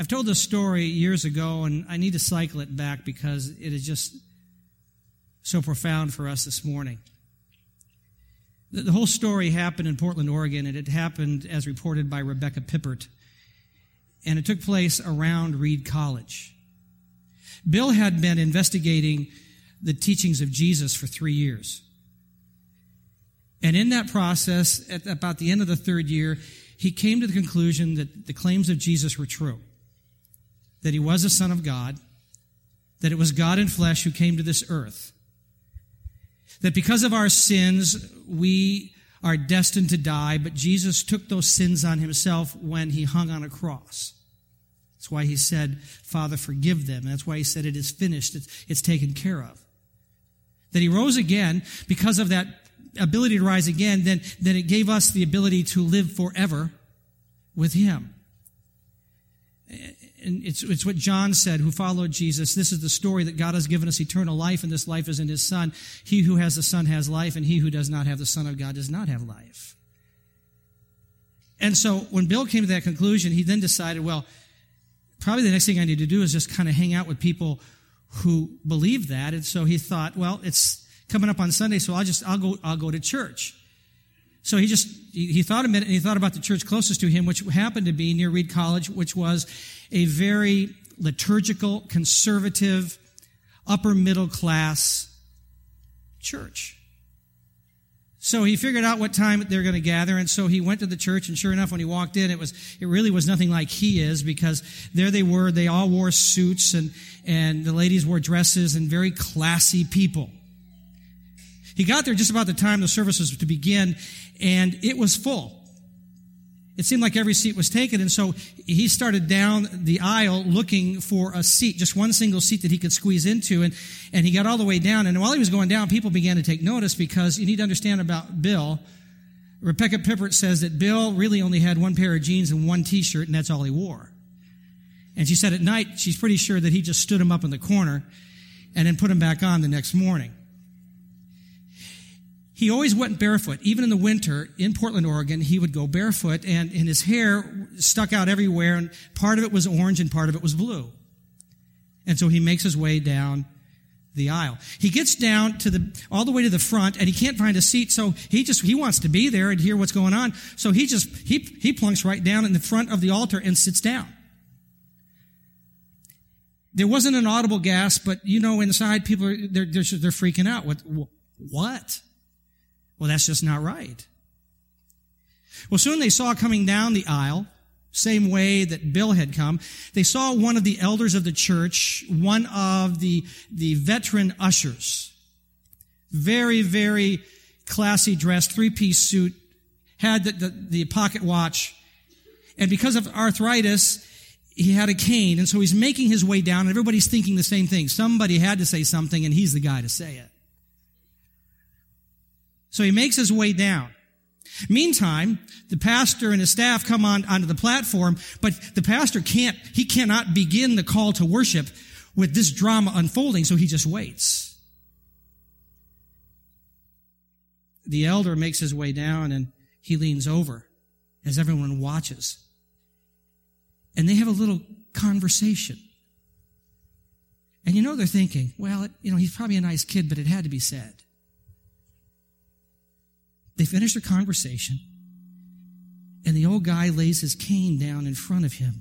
I've told this story years ago, and I need to cycle it back because it is just so profound for us this morning. The, the whole story happened in Portland, Oregon, and it happened as reported by Rebecca Pippert. And it took place around Reed College. Bill had been investigating the teachings of Jesus for three years. And in that process, at about the end of the third year, he came to the conclusion that the claims of Jesus were true. That he was the Son of God, that it was God in flesh who came to this earth, that because of our sins, we are destined to die, but Jesus took those sins on himself when he hung on a cross. That's why he said, Father, forgive them. That's why he said, it is finished. It's, it's taken care of. That he rose again because of that ability to rise again, then, then it gave us the ability to live forever with him and it's, it's what John said, who followed Jesus. This is the story that God has given us eternal life, and this life is in his Son. He who has the Son has life, and he who does not have the Son of God does not have life. And so when Bill came to that conclusion, he then decided, well, probably the next thing I need to do is just kind of hang out with people who believe that. And so he thought, well, it's coming up on Sunday, so I'll just, I'll go, I'll go to church. So he just, he thought a minute and he thought about the church closest to him, which happened to be near Reed College, which was a very liturgical, conservative, upper middle class church. So he figured out what time they're going to gather, and so he went to the church, and sure enough, when he walked in, it was, it really was nothing like he is, because there they were, they all wore suits, and, and the ladies wore dresses, and very classy people. He got there just about the time the service was to begin, and it was full. It seemed like every seat was taken, and so he started down the aisle looking for a seat, just one single seat that he could squeeze into, and, and he got all the way down. And while he was going down, people began to take notice because you need to understand about Bill. Rebecca Pippert says that Bill really only had one pair of jeans and one t-shirt, and that's all he wore. And she said at night, she's pretty sure that he just stood him up in the corner and then put him back on the next morning. He always went barefoot. Even in the winter in Portland, Oregon, he would go barefoot and, and his hair stuck out everywhere and part of it was orange and part of it was blue. And so he makes his way down the aisle. He gets down to the, all the way to the front and he can't find a seat. So he just, he wants to be there and hear what's going on. So he just, he, he plunks right down in the front of the altar and sits down. There wasn't an audible gasp, but you know, inside people are, they're, they're, they're freaking out. What, what? Well, that's just not right. Well, soon they saw coming down the aisle, same way that Bill had come, they saw one of the elders of the church, one of the, the veteran ushers. Very, very classy dressed, three-piece suit, had the, the, the pocket watch, and because of arthritis, he had a cane, and so he's making his way down, and everybody's thinking the same thing. Somebody had to say something, and he's the guy to say it. So he makes his way down. Meantime, the pastor and his staff come on onto the platform, but the pastor can't, he cannot begin the call to worship with this drama unfolding, so he just waits. The elder makes his way down and he leans over as everyone watches. And they have a little conversation. And you know they're thinking, well, you know, he's probably a nice kid, but it had to be said. They finish their conversation, and the old guy lays his cane down in front of him.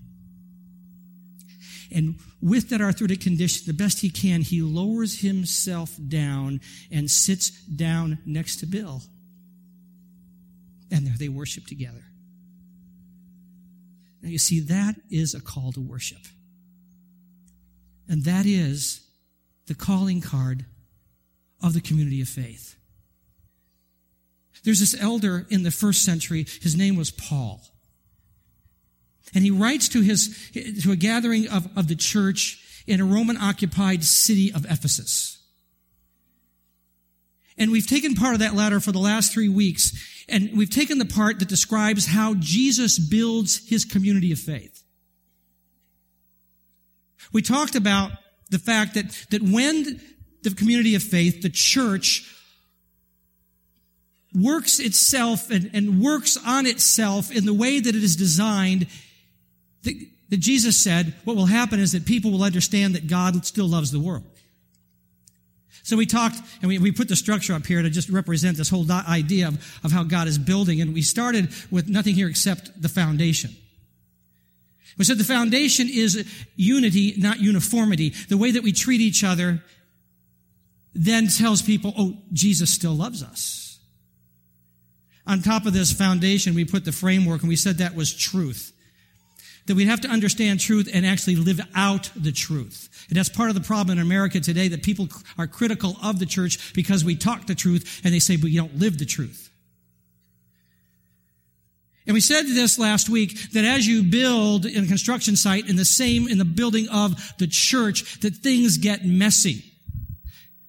And with that arthritic condition, the best he can, he lowers himself down and sits down next to Bill. And there they worship together. Now you see, that is a call to worship. And that is the calling card of the community of faith. There's this elder in the first century. His name was Paul. And he writes to his, to a gathering of, of the church in a Roman occupied city of Ephesus. And we've taken part of that letter for the last three weeks, and we've taken the part that describes how Jesus builds his community of faith. We talked about the fact that, that when the community of faith, the church, works itself and, and works on itself in the way that it is designed, that that Jesus said what will happen is that people will understand that God still loves the world. So we talked and we, we put the structure up here to just represent this whole idea of, of how God is building. And we started with nothing here except the foundation. We said the foundation is unity, not uniformity. The way that we treat each other then tells people, oh, Jesus still loves us. On top of this foundation, we put the framework and we said that was truth that we'd have to understand truth and actually live out the truth. And that's part of the problem in America today that people are critical of the church because we talk the truth and they say, but you don't live the truth. And we said this last week that as you build in a construction site in the same, in the building of the church, that things get messy.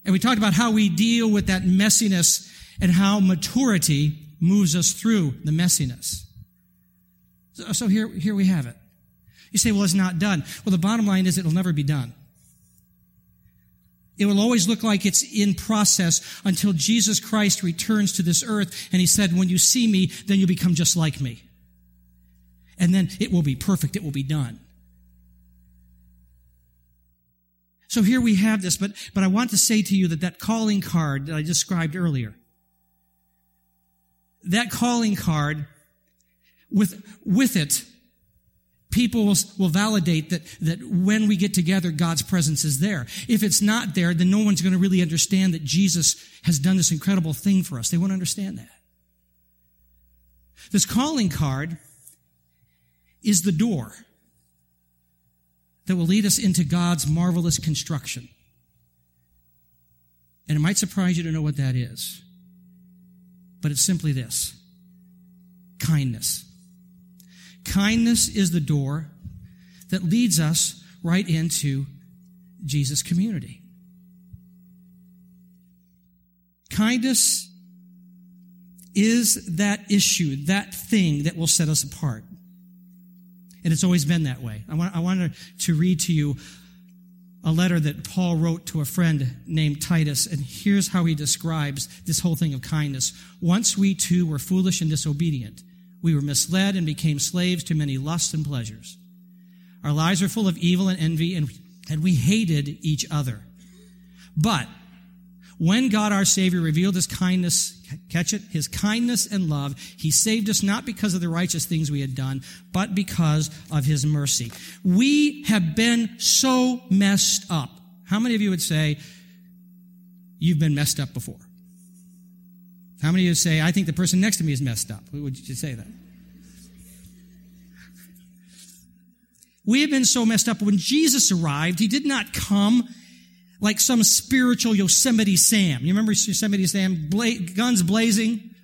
And we talked about how we deal with that messiness and how maturity moves us through the messiness. So, here, here we have it. You say, well, it's not done. Well, the bottom line is it'll never be done. It will always look like it's in process until Jesus Christ returns to this earth and he said, when you see me, then you'll become just like me. And then it will be perfect. It will be done. So here we have this, but, but I want to say to you that that calling card that I described earlier, that calling card with, with it people will, will validate that, that when we get together, God's presence is there. If it's not there, then no one's going to really understand that Jesus has done this incredible thing for us. They won't understand that. This calling card is the door that will lead us into God's marvelous construction. And it might surprise you to know what that is. But it's simply this kindness. Kindness is the door that leads us right into Jesus' community. Kindness is that issue, that thing that will set us apart. And it's always been that way. I want, I wanted to read to you a letter that Paul wrote to a friend named Titus, and here's how he describes this whole thing of kindness. Once we too were foolish and disobedient. We were misled and became slaves to many lusts and pleasures. Our lives were full of evil and envy, and, we hated each other. But when God our Savior revealed his kindness, catch it, his kindness and love, he saved us not because of the righteous things we had done, but because of his mercy. We have been so messed up. How many of you would say you've been messed up before? How many of you say, I think the person next to me is messed up? Would you say that? We have been so messed up. When Jesus arrived, he did not come like some spiritual Yosemite Sam. You remember Yosemite Sam? Bla- guns blazing.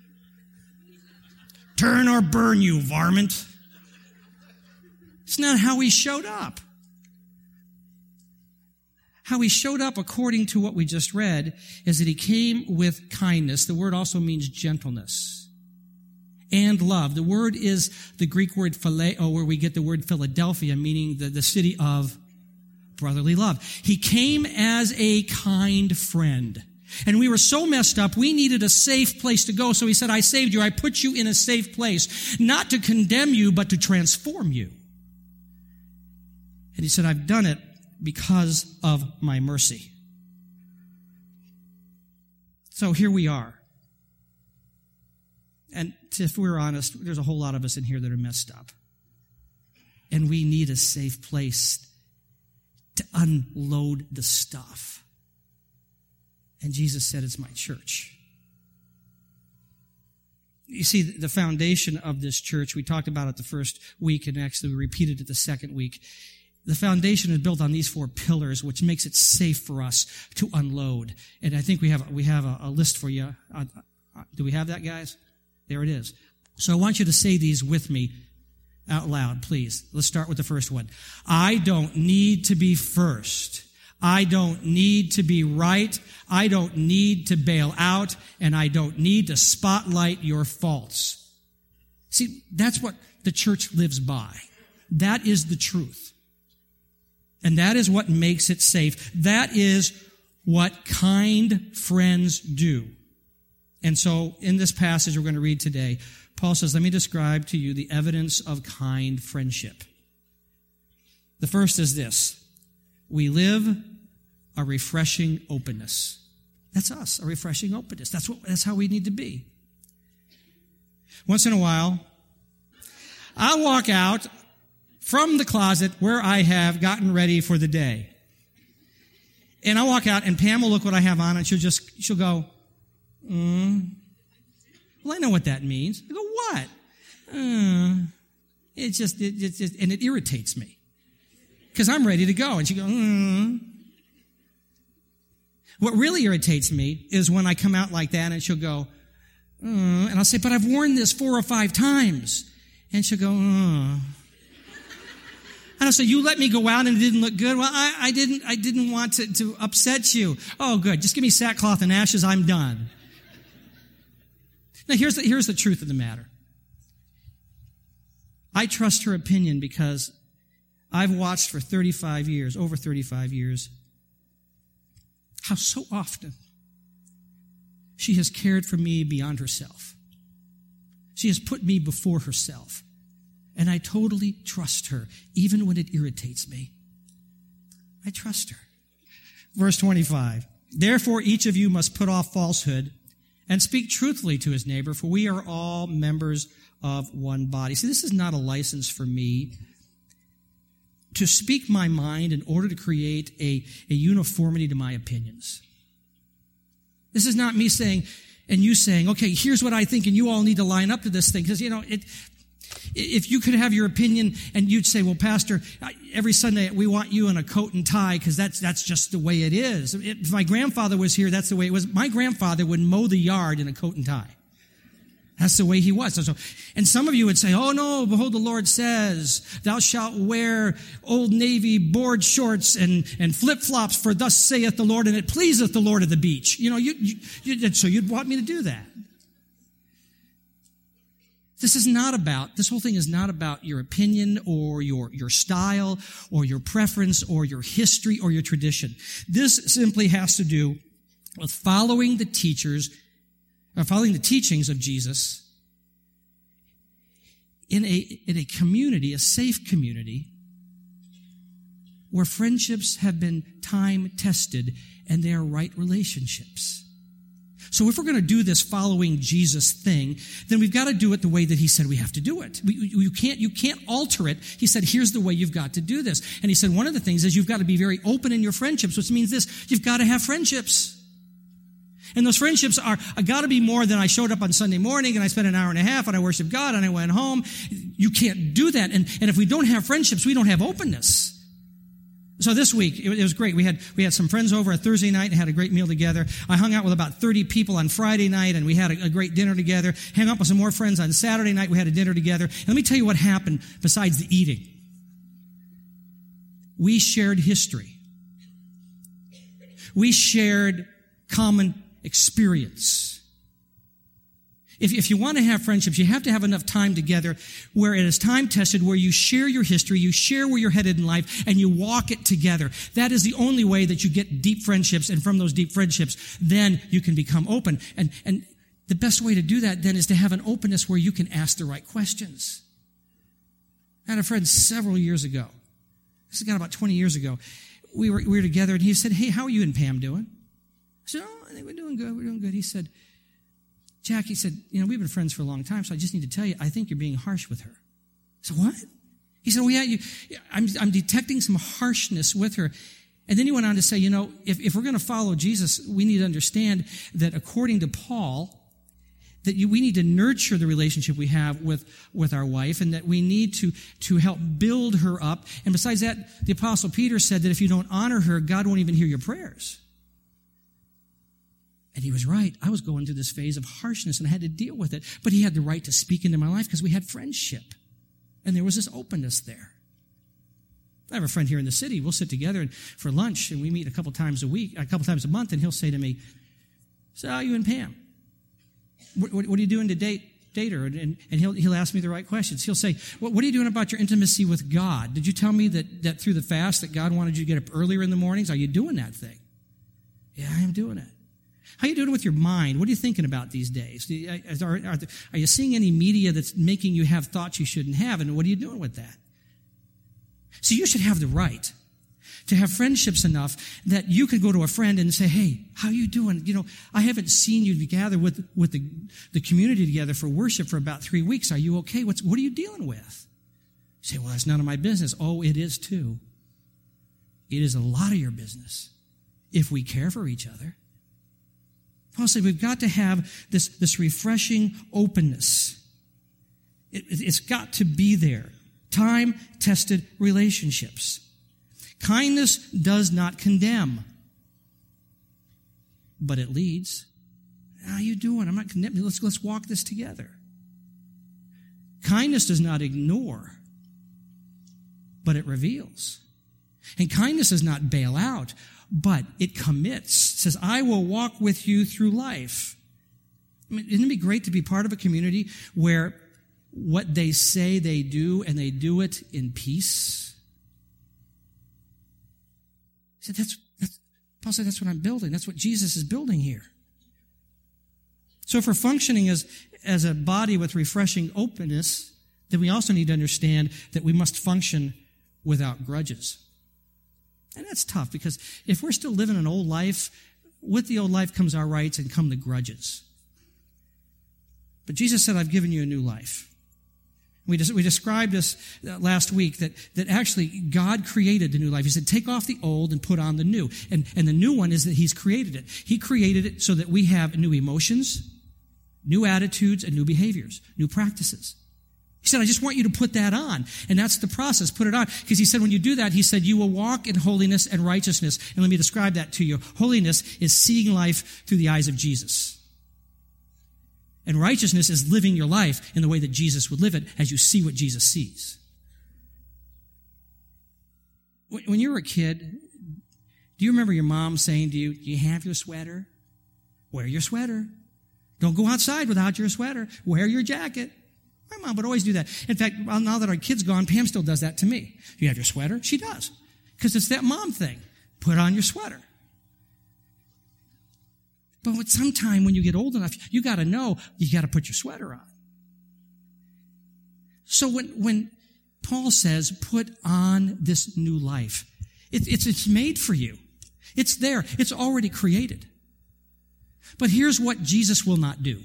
Turn or burn you, varmint. It's not how he showed up how he showed up according to what we just read is that he came with kindness. The word also means gentleness and love. The word is the Greek word phileo, where we get the word Philadelphia, meaning the, the city of brotherly love. He came as a kind friend. And we were so messed up, we needed a safe place to go. So he said, I saved you. I put you in a safe place, not to condemn you, but to transform you. And he said, I've done it because of my mercy. So here we are. And if we're honest, there's a whole lot of us in here that are messed up. And we need a safe place to unload the stuff. And Jesus said, It's my church. You see, the foundation of this church, we talked about it the first week, and actually we repeated it the second week, the foundation is built on these four pillars, which makes it safe for us to unload. And I think we have, we have a, a list for you. Uh, uh, do we have that, guys? There it is. So I want you to say these with me out loud, please. Let's start with the first one. I don't need to be first. I don't need to be right. I don't need to bail out. And I don't need to spotlight your faults. See, that's what the church lives by. That is the truth. And that is what makes it safe. That is what kind friends do. And so in this passage we're going to read today, Paul says, let me describe to you the evidence of kind friendship. The first is this we live a refreshing openness. That's us, a refreshing openness. That's, what, that's how we need to be. Once in a while, I'll walk out from the closet where I have gotten ready for the day. And I'll walk out and Pam will look what I have on and she'll just, she'll go, mm. Well, I know what that means. I go, what? Uh, it's just, it, it's just, and it irritates me. Because I'm ready to go. And she goes, mm. What really irritates me is when I come out like that and she'll go, mm, and I'll say, but I've worn this four or five times. And she'll go, mm. And I'll say, you let me go out and it didn't look good. Well, I, I didn't, I didn't want to, to upset you. Oh, good. Just give me sackcloth and ashes. I'm done. Now, here's the, here's the truth of the matter. I trust her opinion because I've watched for 35 years, over 35 years, how so often she has cared for me beyond herself. She has put me before herself. And I totally trust her, even when it irritates me. I trust her. Verse 25. Therefore, each of you must put off falsehood and speak truthfully to his neighbor, for we are all members of one body. See, this is not a license for me to speak my mind in order to create a, a uniformity to my opinions. This is not me saying, and you saying, okay, here's what I think, and you all need to line up to this thing. Because, you know, it, if you could have your opinion and you'd say, well, Pastor, every Sunday we want you in a coat and tie because that's, that's just the way it is. If my grandfather was here, that's the way it was. My grandfather would mow the yard in a coat and tie. That's the way he was. So, and some of you would say, oh no, behold, the Lord says, thou shalt wear old navy board shorts and, and flip flops for thus saith the Lord and it pleaseth the Lord of the beach. You know, you, you, you, so you'd want me to do that. This is not about, this whole thing is not about your opinion or your, your style or your preference or your history or your tradition. This simply has to do with following the teachers following the teachings of Jesus in a, in a community, a safe community, where friendships have been time tested and they are right relationships. So if we're going to do this following Jesus thing, then we've got to do it the way that he said we have to do it. We, you can't, you can't alter it. He said, here's the way you've got to do this. And he said, one of the things is you've got to be very open in your friendships, which means this, you've got to have friendships. And those friendships are, uh, gotta be more than I showed up on Sunday morning and I spent an hour and a half and I worshiped God and I went home. You can't do that. And, and if we don't have friendships, we don't have openness. So this week, it, was great. We had, we had some friends over a Thursday night and had a great meal together. I hung out with about 30 people on Friday night and we had a, a great dinner together. Hung out with some more friends on Saturday night. We had a dinner together. And let me tell you what happened besides the eating. We shared history. We shared common experience. If, if you want to have friendships, you have to have enough time together where it is time tested, where you share your history, you share where you're headed in life, and you walk it together. That is the only way that you get deep friendships, and from those deep friendships, then you can become open. And, and the best way to do that then is to have an openness where you can ask the right questions. I had a friend several years ago. This got about 20 years ago. We were, we were together, and he said, Hey, how are you and Pam doing? I said, Oh, think we're doing good. We're doing good. He said, Jack, he said, You know, we've been friends for a long time, so I just need to tell you, I think you're being harsh with her. So What? He said, Well, yeah, you, I'm, I'm detecting some harshness with her. And then he went on to say, You know, if, if we're going to follow Jesus, we need to understand that according to Paul, that you, we need to nurture the relationship we have with, with our wife and that we need to, to help build her up. And besides that, the apostle Peter said that if you don't honor her, God won't even hear your prayers. And he was right. I was going through this phase of harshness and I had to deal with it. But he had the right to speak into my life because we had friendship. And there was this openness there. I have a friend here in the city. We'll sit together for lunch and we meet a couple times a week, a couple times a month, and he'll say to me, So, you and Pam? What, what, what, are you doing to date, date her? And, and he'll, he'll ask me the right questions. He'll say, what, what are you doing about your intimacy with God? Did you tell me that, that through the fast that God wanted you to get up earlier in the mornings? Are you doing that thing? Yeah, I am doing it. How are you doing with your mind? What are you thinking about these days? Are, are, are, you seeing any media that's making you have thoughts you shouldn't have? And what are you doing with that? So you should have the right to have friendships enough that you could go to a friend and say, Hey, how you doing? You know, I haven't seen you gather with, with the, the community together for worship for about three weeks. Are you okay? What's, what are you dealing with? You say, well, that's none of my business. Oh, it is too. It is a lot of your business if we care for each other. Paul said we've got to have this, this refreshing openness. It, it's got to be there. Time tested relationships. Kindness does not condemn, but it leads. How you doing? I'm not condemning. Let's, let's walk this together. Kindness does not ignore, but it reveals. And kindness does not bail out, but it commits. It says, I will walk with you through life. I mean, isn't it be great to be part of a community where what they say they do and they do it in peace? said, that's, that's, Paul said, that's what I'm building. That's what Jesus is building here. So if we're functioning as, as a body with refreshing openness, then we also need to understand that we must function without grudges. And that's tough because if we're still living an old life, with the old life comes our rights and come the grudges. But Jesus said, I've given you a new life. We, we described this uh, last week that, that actually God created the new life. He said, take off the old and put on the new. And, and the new one is that He's created it. He created it so that we have new emotions, new attitudes, and new behaviors, new practices. He said, I just want you to put that on. And that's the process. Put it on. Because he said, when you do that, he said, you will walk in holiness and righteousness. And let me describe that to you. Holiness is seeing life through the eyes of Jesus. And righteousness is living your life in the way that Jesus would live it as you see what Jesus sees. When you were a kid, do you remember your mom saying to you, Do you have your sweater? Wear your sweater. Don't go outside without your sweater. Wear your jacket. My mom would always do that. In fact, now that our kid's gone, Pam still does that to me. You have your sweater? She does. Because it's that mom thing. Put on your sweater. But sometime when you get old enough, you got to know you got to put your sweater on. So when, when Paul says, put on this new life, it, it's, it's made for you. It's there. It's already created. But here's what Jesus will not do.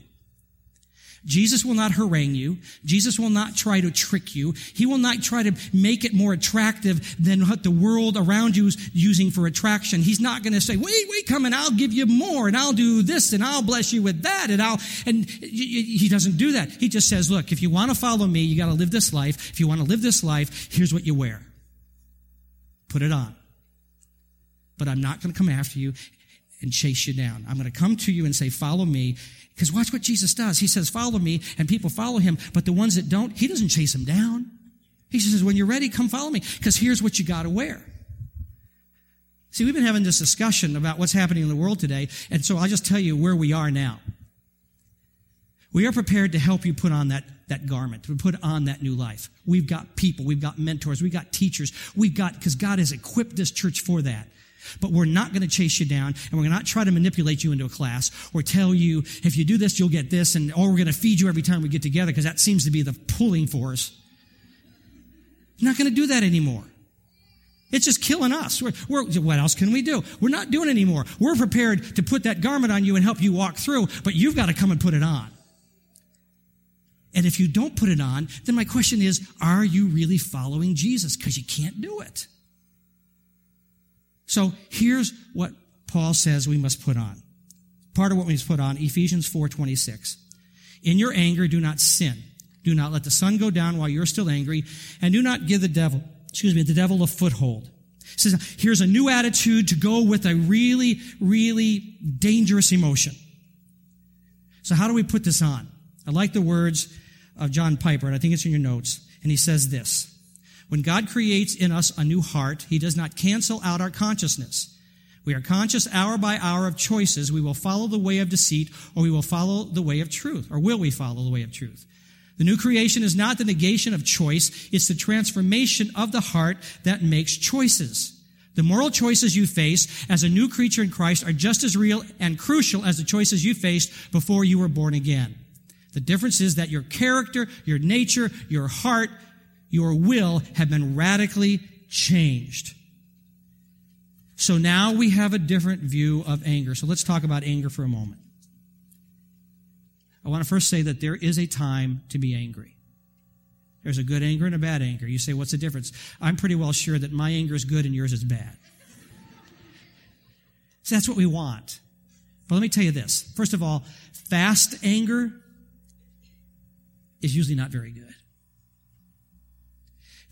Jesus will not harangue you. Jesus will not try to trick you. He will not try to make it more attractive than what the world around you is using for attraction. He's not going to say, wait, wait, come and I'll give you more and I'll do this and I'll bless you with that and I'll, and he doesn't do that. He just says, look, if you want to follow me, you got to live this life. If you want to live this life, here's what you wear. Put it on. But I'm not going to come after you and chase you down. I'm going to come to you and say, follow me. Because watch what Jesus does. He says, follow me, and people follow him. But the ones that don't, he doesn't chase them down. He says, when you're ready, come follow me. Because here's what you got to wear. See, we've been having this discussion about what's happening in the world today. And so I'll just tell you where we are now. We are prepared to help you put on that, that garment, to put on that new life. We've got people, we've got mentors, we've got teachers, we've got, because God has equipped this church for that. But we're not going to chase you down and we're not try to manipulate you into a class or tell you if you do this, you'll get this and, or we're going to feed you every time we get together because that seems to be the pulling force. We're not going to do that anymore. It's just killing us. We're, we're, what else can we do? We're not doing anymore. We're prepared to put that garment on you and help you walk through, but you've got to come and put it on. And if you don't put it on, then my question is, are you really following Jesus? Because you can't do it. So here's what Paul says we must put on. Part of what we must put on, Ephesians 4:26. In your anger, do not sin. Do not let the sun go down while you're still angry, and do not give the devil, excuse me, the devil a foothold. He says, here's a new attitude to go with a really, really dangerous emotion. So how do we put this on? I like the words of John Piper, and I think it's in your notes. And he says this. When God creates in us a new heart, He does not cancel out our consciousness. We are conscious hour by hour of choices. We will follow the way of deceit or we will follow the way of truth. Or will we follow the way of truth? The new creation is not the negation of choice. It's the transformation of the heart that makes choices. The moral choices you face as a new creature in Christ are just as real and crucial as the choices you faced before you were born again. The difference is that your character, your nature, your heart your will have been radically changed. So now we have a different view of anger. So let's talk about anger for a moment. I want to first say that there is a time to be angry. There's a good anger and a bad anger. You say, what's the difference? I'm pretty well sure that my anger is good and yours is bad. So that's what we want. But let me tell you this. First of all, fast anger is usually not very good.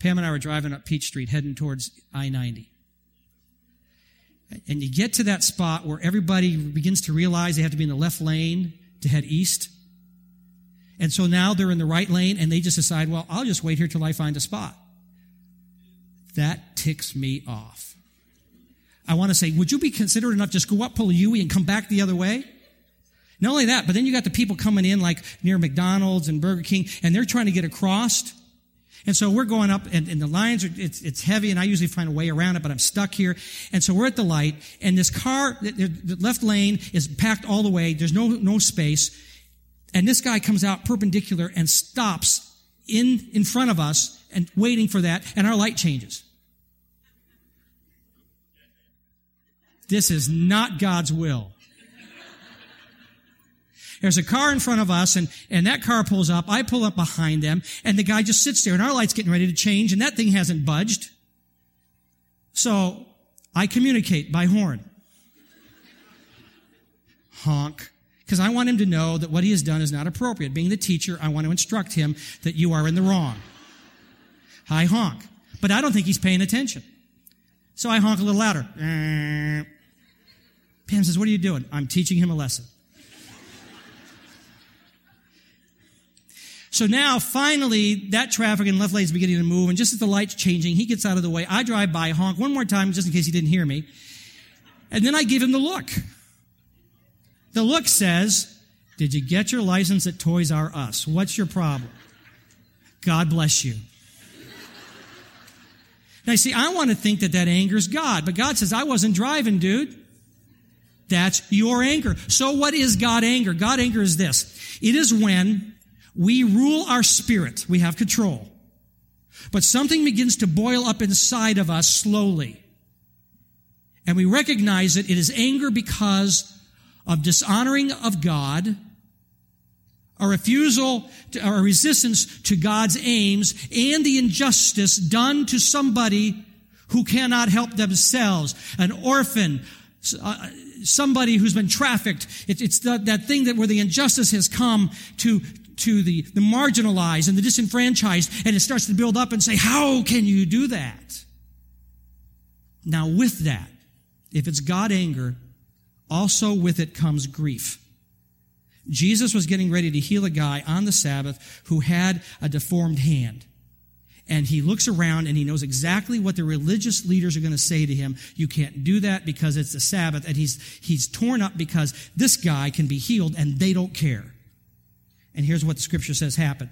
Pam and I were driving up Peach Street heading towards I 90. And you get to that spot where everybody begins to realize they have to be in the left lane to head east. And so now they're in the right lane and they just decide, well, I'll just wait here till I find a spot. That ticks me off. I want to say, would you be considerate enough just go up Pulaui and come back the other way? Not only that, but then you got the people coming in like near McDonald's and Burger King and they're trying to get across. And so we're going up and, and the lines are, it's, it's heavy and I usually find a way around it, but I'm stuck here. And so we're at the light and this car, the left lane is packed all the way. There's no, no space. And this guy comes out perpendicular and stops in, in front of us and waiting for that and our light changes. This is not God's will. There's a car in front of us and, and that car pulls up. I pull up behind them and the guy just sits there and our light's getting ready to change and that thing hasn't budged. So I communicate by horn. Honk. Because I want him to know that what he has done is not appropriate. Being the teacher, I want to instruct him that you are in the wrong. I honk. But I don't think he's paying attention. So I honk a little louder. Pam says, What are you doing? I'm teaching him a lesson. So now, finally, that traffic in left lane is beginning to move, and just as the light's changing, he gets out of the way. I drive by, honk one more time, just in case he didn't hear me. And then I give him the look. The look says, Did you get your license at Toys R Us? What's your problem? God bless you. Now, see, I want to think that that angers God, but God says, I wasn't driving, dude. That's your anger. So what is God anger? God anger is this. It is when we rule our spirit. We have control. But something begins to boil up inside of us slowly. And we recognize it. It is anger because of dishonoring of God, a refusal to, or resistance to God's aims, and the injustice done to somebody who cannot help themselves, an orphan, uh, somebody who's been trafficked. It, it's that thing that where the injustice has come to, to the, the marginalized and the disenfranchised, and it starts to build up and say, how can you do that? Now with that, if it's God anger, also with it comes grief. Jesus was getting ready to heal a guy on the Sabbath who had a deformed hand. And he looks around and he knows exactly what the religious leaders are going to say to him. You can't do that because it's the Sabbath. And he's, he's torn up because this guy can be healed and they don't care. And here's what the scripture says happened.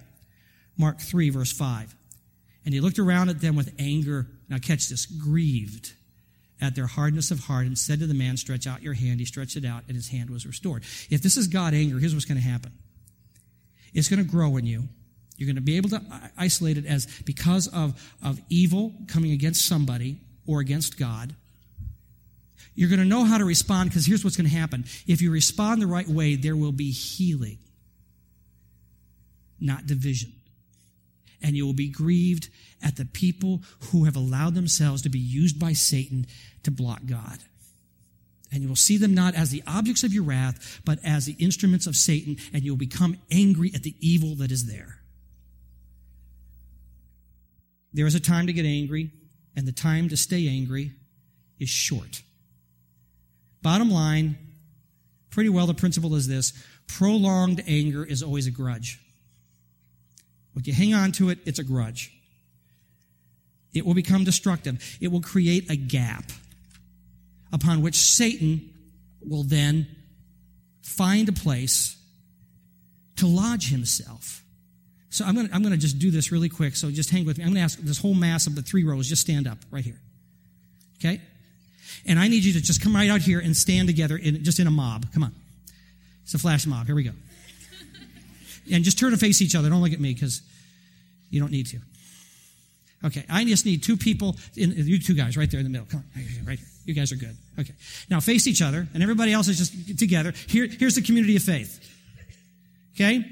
Mark 3 verse 5. And he looked around at them with anger. Now catch this. Grieved at their hardness of heart and said to the man, stretch out your hand. He stretched it out and his hand was restored. If this is God anger, here's what's going to happen. It's going to grow in you. You're going to be able to isolate it as because of, of evil coming against somebody or against God. You're going to know how to respond because here's what's going to happen. If you respond the right way, there will be healing not division. And you will be grieved at the people who have allowed themselves to be used by Satan to block God. And you will see them not as the objects of your wrath, but as the instruments of Satan, and you will become angry at the evil that is there. There is a time to get angry, and the time to stay angry is short. Bottom line, pretty well the principle is this prolonged anger is always a grudge. If you hang on to it, it's a grudge. It will become destructive. It will create a gap upon which Satan will then find a place to lodge himself. So I'm going to, just do this really quick. So just hang with me. I'm going to ask this whole mass of the three rows, just stand up right here. Okay? And I need you to just come right out here and stand together in, just in a mob. Come on. It's a flash mob. Here we go. And just turn to face each other. Don't look at me because you don't need to. Okay, I just need two people, in, you two guys right there in the middle. Come on, right here. You guys are good. Okay. Now face each other, and everybody else is just together. Here, here's the community of faith. Okay?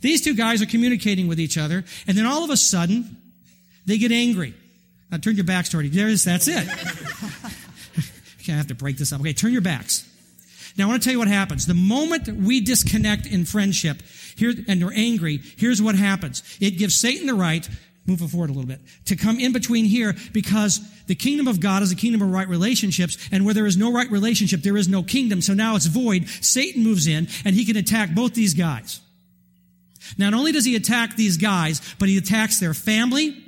These two guys are communicating with each other, and then all of a sudden, they get angry. Now turn your backs toward each other. That's it. okay, I have to break this up. Okay, turn your backs. Now I want to tell you what happens. The moment we disconnect in friendship here, and we're angry, here's what happens. It gives Satan the right move forward a little bit, to come in between here because the kingdom of God is a kingdom of right relationships, and where there is no right relationship, there is no kingdom, so now it's void. Satan moves in, and he can attack both these guys. Not only does he attack these guys, but he attacks their family,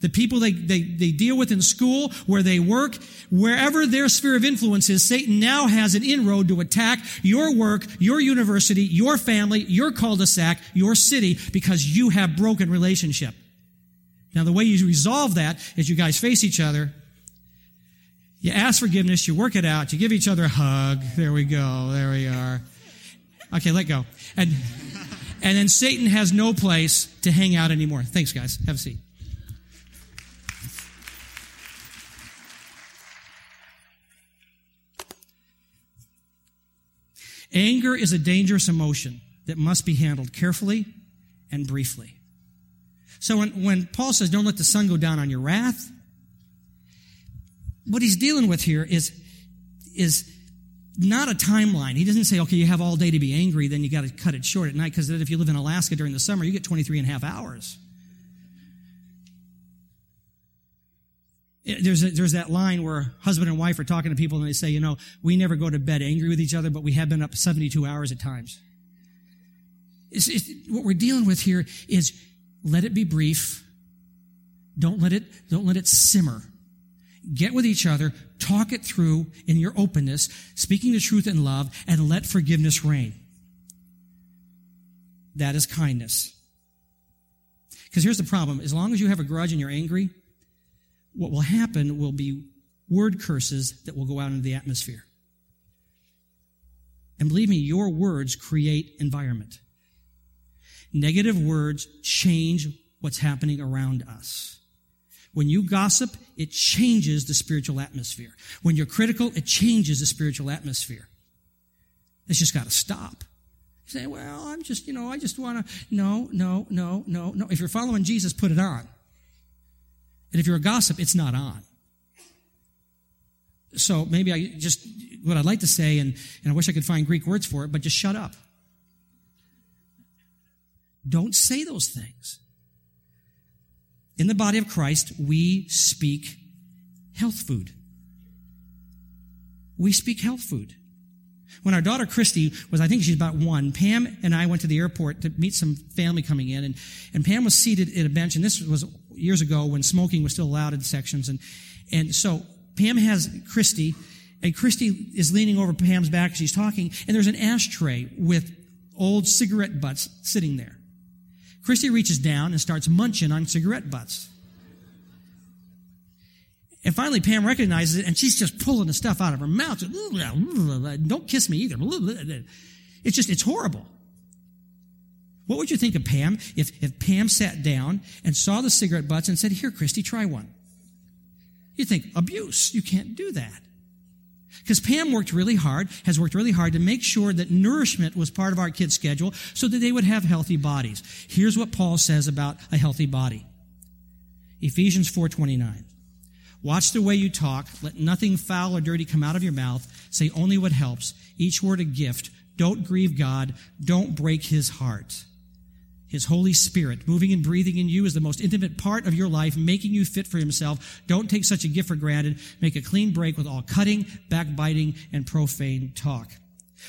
the people they, they, they deal with in school, where they work, wherever their sphere of influence is, Satan now has an inroad to attack your work, your university, your family, your cul-de-sac, your city, because you have broken relationship. Now, the way you resolve that is you guys face each other. You ask forgiveness, you work it out, you give each other a hug. There we go. There we are. Okay, let go. And, and then Satan has no place to hang out anymore. Thanks, guys. Have a seat. Anger is a dangerous emotion that must be handled carefully and briefly. So when, when Paul says, don't let the sun go down on your wrath, what he's dealing with here is, is not a timeline. He doesn't say, okay, you have all day to be angry, then you got to cut it short at night, because if you live in Alaska during the summer, you get 23 and a half hours. There's, a, there's that line where husband and wife are talking to people and they say, you know, we never go to bed angry with each other, but we have been up 72 hours at times. It's, it's, what we're dealing with here is let it be brief. Don't let it, don't let it simmer. Get with each other, talk it through in your openness, speaking the truth in love, and let forgiveness reign. That is kindness. Because here's the problem. As long as you have a grudge and you're angry, what will happen will be word curses that will go out into the atmosphere. And believe me, your words create environment. Negative words change what's happening around us. When you gossip, it changes the spiritual atmosphere. When you're critical, it changes the spiritual atmosphere. It's just got to stop. You say, well, I'm just, you know, I just want to. No, no, no, no, no. If you're following Jesus, put it on. And if you're a gossip, it's not on. So maybe I just, what I'd like to say, and, and I wish I could find Greek words for it, but just shut up. Don't say those things. In the body of Christ, we speak health food. We speak health food. When our daughter Christy was, I think she's about one, Pam and I went to the airport to meet some family coming in, and, and Pam was seated at a bench, and this was years ago when smoking was still allowed in sections, and, and so Pam has Christy, and Christy is leaning over Pam's back she's talking, and there's an ashtray with old cigarette butts sitting there. Christy reaches down and starts munching on cigarette butts. And finally, Pam recognizes it, and she's just pulling the stuff out of her mouth. Don't kiss me either. It's just, it's horrible. What would you think of Pam if, if Pam sat down and saw the cigarette butts and said, Here, Christy, try one? You think, abuse. You can't do that. Because Pam worked really hard, has worked really hard to make sure that nourishment was part of our kids' schedule so that they would have healthy bodies. Here's what Paul says about a healthy body. Ephesians 4:29. Watch the way you talk. Let nothing foul or dirty come out of your mouth. Say only what helps. Each word a gift. Don't grieve God. Don't break his heart. His Holy Spirit moving and breathing in you is the most intimate part of your life, making you fit for Himself. Don't take such a gift for granted. Make a clean break with all cutting, backbiting, and profane talk.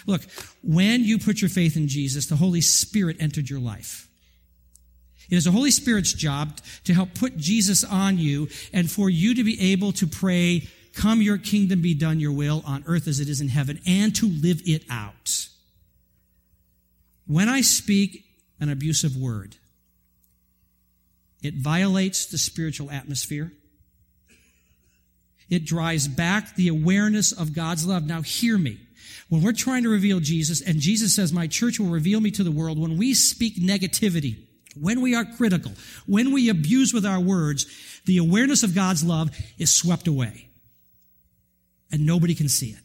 Look, when you put your faith in Jesus, the Holy Spirit entered your life. It is the Holy Spirit's job to help put Jesus on you and for you to be able to pray, Come your kingdom be done, your will on earth as it is in heaven, and to live it out. When I speak an abusive word. It violates the spiritual atmosphere. It drives back the awareness of God's love. Now, hear me. When we're trying to reveal Jesus, and Jesus says, My church will reveal me to the world, when we speak negativity When we are critical, when we abuse with our words, the awareness of God's love is swept away. And nobody can see it.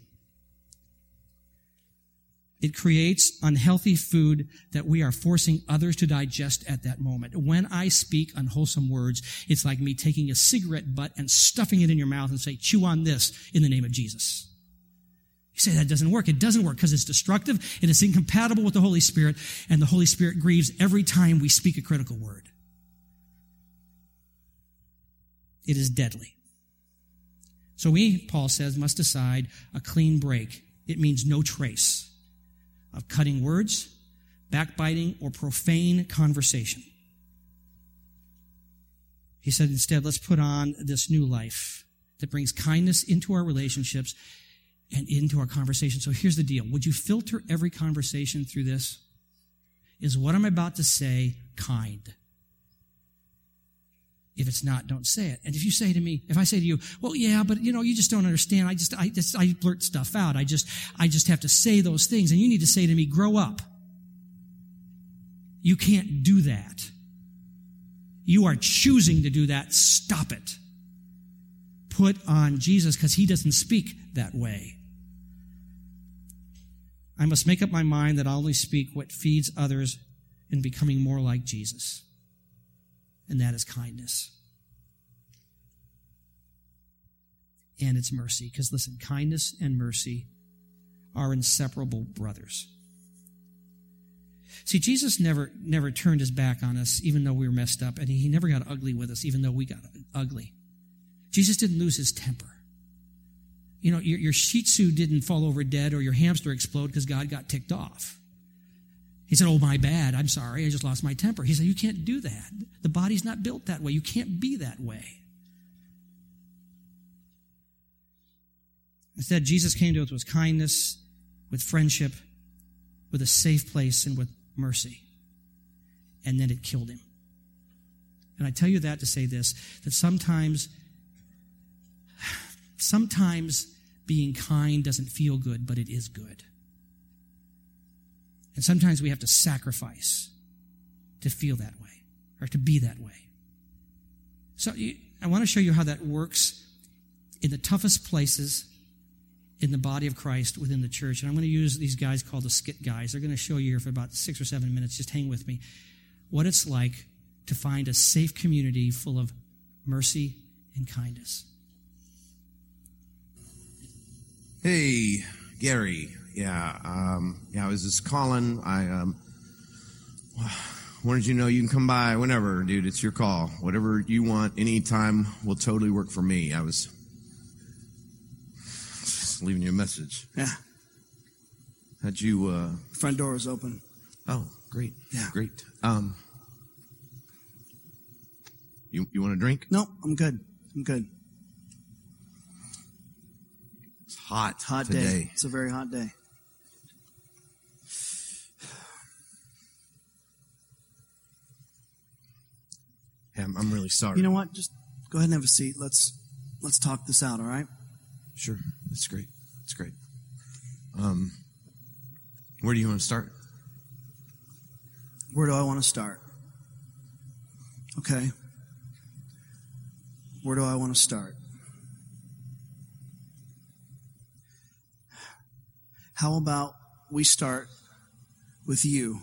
It creates unhealthy food that we are forcing others to digest at that moment. When I speak unwholesome words, it's like me taking a cigarette butt and stuffing it in your mouth and say, chew on this in the name of Jesus. You say that doesn't work. It doesn't work because it's destructive and it's incompatible with the Holy Spirit, and the Holy Spirit grieves every time we speak a critical word. It is deadly. So we, Paul says, must decide a clean break. It means no trace of cutting words, backbiting, or profane conversation. He said instead, let's put on this new life that brings kindness into our relationships and into our conversation. So here's the deal. Would you filter every conversation through this? Is what I'm about to say kind? If it's not, don't say it. And if you say to me, if I say to you, well, yeah, but you know, you just don't understand. I just, I just, I blurt stuff out. I just, I just have to say those things. And you need to say to me, grow up. You can't do that. You are choosing to do that. Stop it. Put on Jesus because he doesn't speak that way. I must make up my mind that I'll only speak what feeds others in becoming more like Jesus and that is kindness. And it's mercy. Because listen, kindness and mercy are inseparable brothers. See, Jesus never, never turned his back on us, even though we were messed up, and he never got ugly with us, even though we got ugly. Jesus didn't lose his temper. You know, your, your Shih Tzu didn't fall over dead or your hamster explode because God got ticked off. He said, Oh, my bad. I'm sorry. I just lost my temper. He said, You can't do that. The body's not built that way. You can't be that way. Instead, Jesus came to us with kindness, with friendship, with a safe place, and with mercy. And then it killed him. And I tell you that to say this that sometimes, sometimes being kind doesn't feel good, but it is good. And sometimes we have to sacrifice to feel that way or to be that way. So I want to show you how that works in the toughest places in the body of Christ within the church. And I'm going to use these guys called the skit guys. They're going to show you here for about six or seven minutes. Just hang with me. What it's like to find a safe community full of mercy and kindness. Hey, Gary. Yeah, um, yeah. I was just calling. I um, wanted you to know you can come by whenever, dude. It's your call. Whatever you want, anytime will totally work for me. I was just leaving you a message. Yeah. How'd you? Uh, Front door is open. oh, great. Yeah. great. Um, you you want a drink? No, I'm good. I'm good. It's hot. Hot today. day. It's a very hot day. Yeah, I'm, I'm really sorry. You know what? Just go ahead and have a seat. Let's let's talk this out. All right. Sure, that's great. That's great. Um, where do you want to start? Where do I want to start? Okay. Where do I want to start? How about we start with you,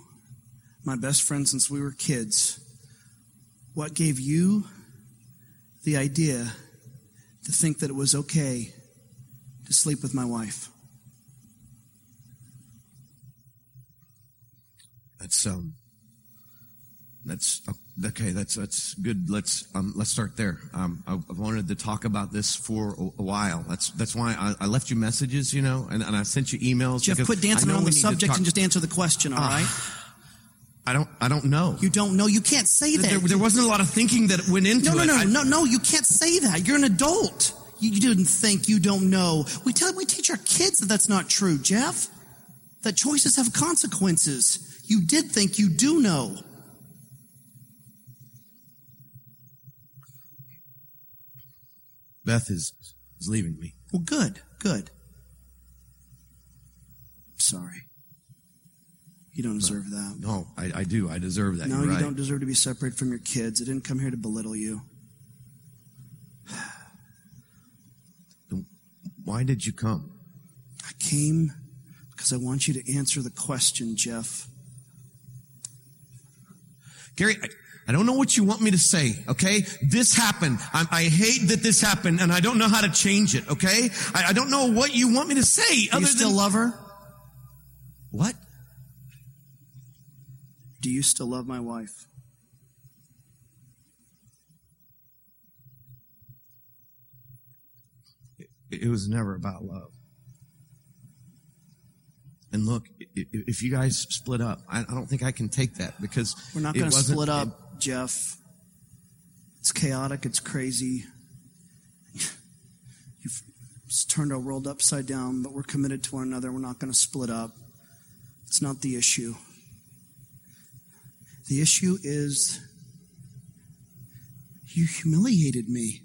my best friend since we were kids? What gave you the idea to think that it was okay to sleep with my wife? That's um, that's okay. That's that's good. Let's um, let's start there. Um, I, I've wanted to talk about this for a, a while. That's that's why I, I left you messages, you know, and, and I sent you emails. Jeff, quit dancing I know around we the subject and just answer the question, all Ah, right? I don't I don't know. You don't know. You can't say that. there, there wasn't a lot of thinking that went into no, no, it. no, I- no, no. You can't say that. You're an adult. You, you didn't think. You don't know. We tell we teach our kids that that's not true, Jeff. That choices have consequences. You did think. You do know. Beth is is leaving me. Well, good, good. I'm Sorry. You don't deserve that. No, I, I do. I deserve that. No, You're you right. don't deserve to be separated from your kids. I didn't come here to belittle you. Why did you come? I came because I want you to answer the question, Jeff. Gary, I, I don't know what you want me to say, okay? This happened. I, I hate that this happened and I don't know how to change it, okay? I, I don't know what you want me to say Do other you still than. love her? Do you still love my wife? It, it was never about love. And look, if you guys split up, I, don't think I can take that because We're not going to split up, Jeff. It's chaotic. It's crazy. You've it's turned our world upside down, but we're committed to one another. We're not going to split up. It's not the issue. The issue is you humiliated me.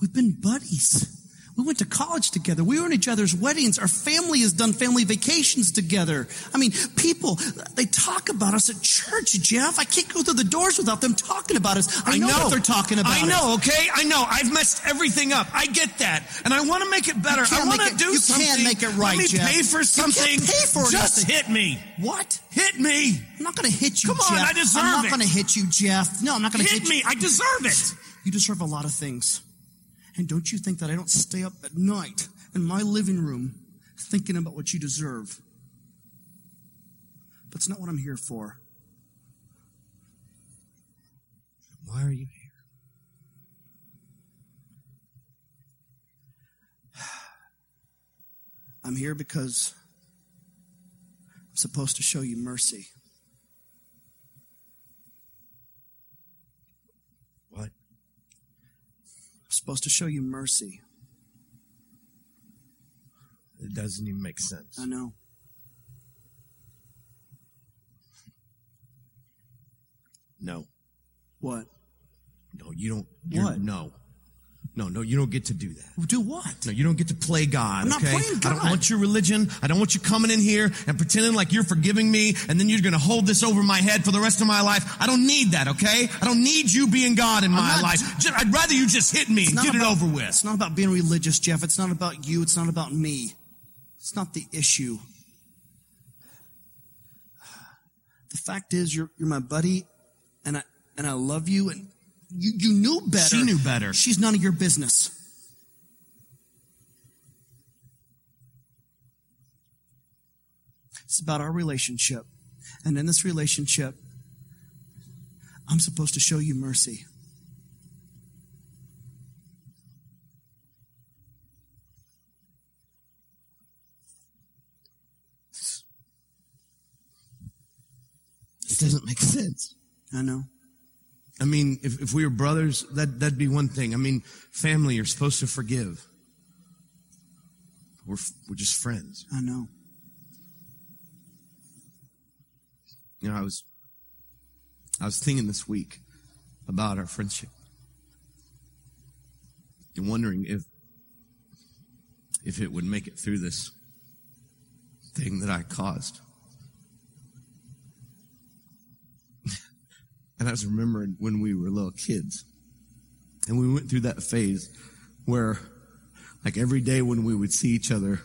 We've been buddies. We went to college together. We were in each other's weddings. Our family has done family vacations together. I mean, people, they talk about us at church, Jeff. I can't go through the doors without them talking about us. I, know, what they're talking about. I us. know, okay? I know. I've messed everything up. I get that. And I want to make it better. I want to do you something. can't make it right, Let me Jeff. pay for You can't something. pay for Just anything. hit me. What? Hit me. I'm not going to hit you, Come on, Jeff. I deserve it. I'm not going to hit you, Jeff. No, I'm not going to Hit hit me. you. I deserve it. You deserve a lot of things. And don't you think that I don't stay up at night in my living room thinking about what you deserve? That's not what I'm here for. Why are you here? I'm here because I'm supposed to show you mercy. What? I'm supposed to show you mercy. It doesn't even make sense. I know. No. What? No, you don't. What? No. No, no, you don't get to do that. Do what? No, you don't get to play God. I'm not okay? playing God. I don't want your religion. I don't want you coming in here and pretending like you're forgiving me, and then you're going to hold this over my head for the rest of my life. I don't need that. Okay? I don't need you being God in my life. I'd rather you just hit me and get about- it over with. It's not about being religious, Jeff. It's not about you. It's not about me. It's not the issue. The fact is, you're, you're my buddy, and I, and I love you, and you, you knew better. She knew better. She's none of your business. It's about our relationship. And in this relationship, I'm supposed to show you mercy. This doesn't make sense. I know. I mean, if, if we were brothers, that, that'd be one thing. I mean, family, you're supposed to forgive. We're, we're just friends. I know. You know, I was, I was thinking this week about our friendship and wondering if, if it would make it through this thing that I caused. And I was remembering when we were little kids and we went through that phase where like every day when we would see each other,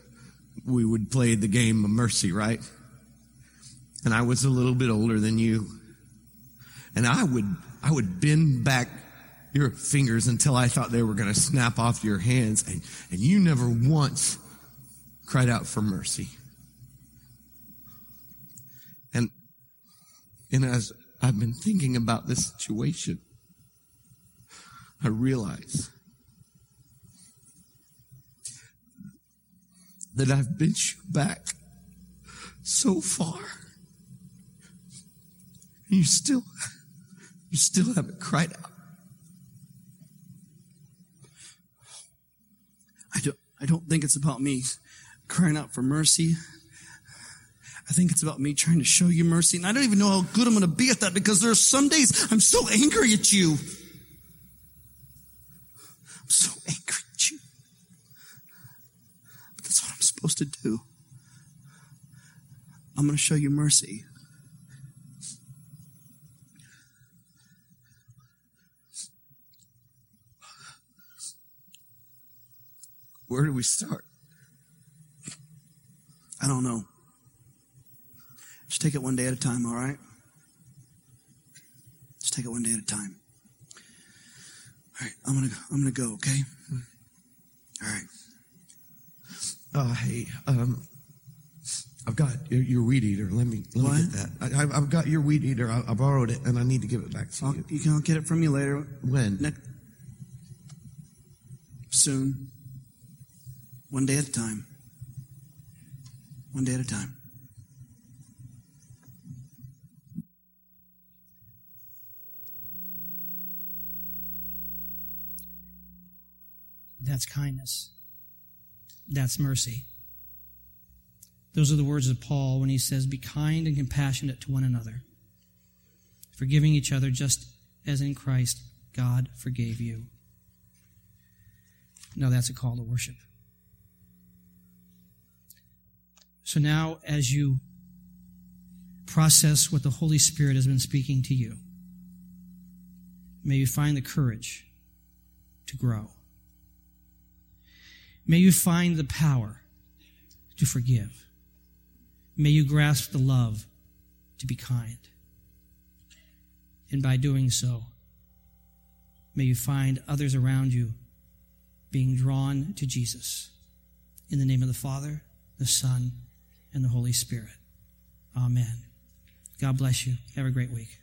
we would play the game of mercy, right? and I was a little bit older than you. And I would, I would bend back your fingers until I thought they were going to snap off your hands. And, and you never once cried out for mercy. And, and as I've been thinking about this situation, I realize that I've bent you back so far. You still, you still haven't cried out. I don't, I don't think it's about me crying out for mercy. I think it's about me trying to show you mercy. And I don't even know how good I'm going to be at that because there are some days I'm so angry at you. I'm so angry at you. But that's what I'm supposed to do. I'm going to show you mercy. Where do we start? I don't know. Just take it one day at a time, all right? Just take it one day at a time. All right, I'm gonna I'm gonna go, okay? All right. Uh, hey, um, I've got your, your weed eater. Let me let What? me get that. I, I've, I've got your weed eater. I, I borrowed it, and I need to give it back to I'll, you. you can get it from you later. When? Next, soon. One day at a time. One day at a time. That's kindness. That's mercy. Those are the words of Paul when he says, Be kind and compassionate to one another, forgiving each other just as in Christ God forgave you. No, that's a call to worship. So now, as you process what the Holy Spirit has been speaking to you, may you find the courage to grow. May you find the power to forgive. May you grasp the love to be kind. And by doing so, may you find others around you being drawn to Jesus. In the name of the Father, the Son, and the Holy Spirit. Amen. God bless you. Have a great week.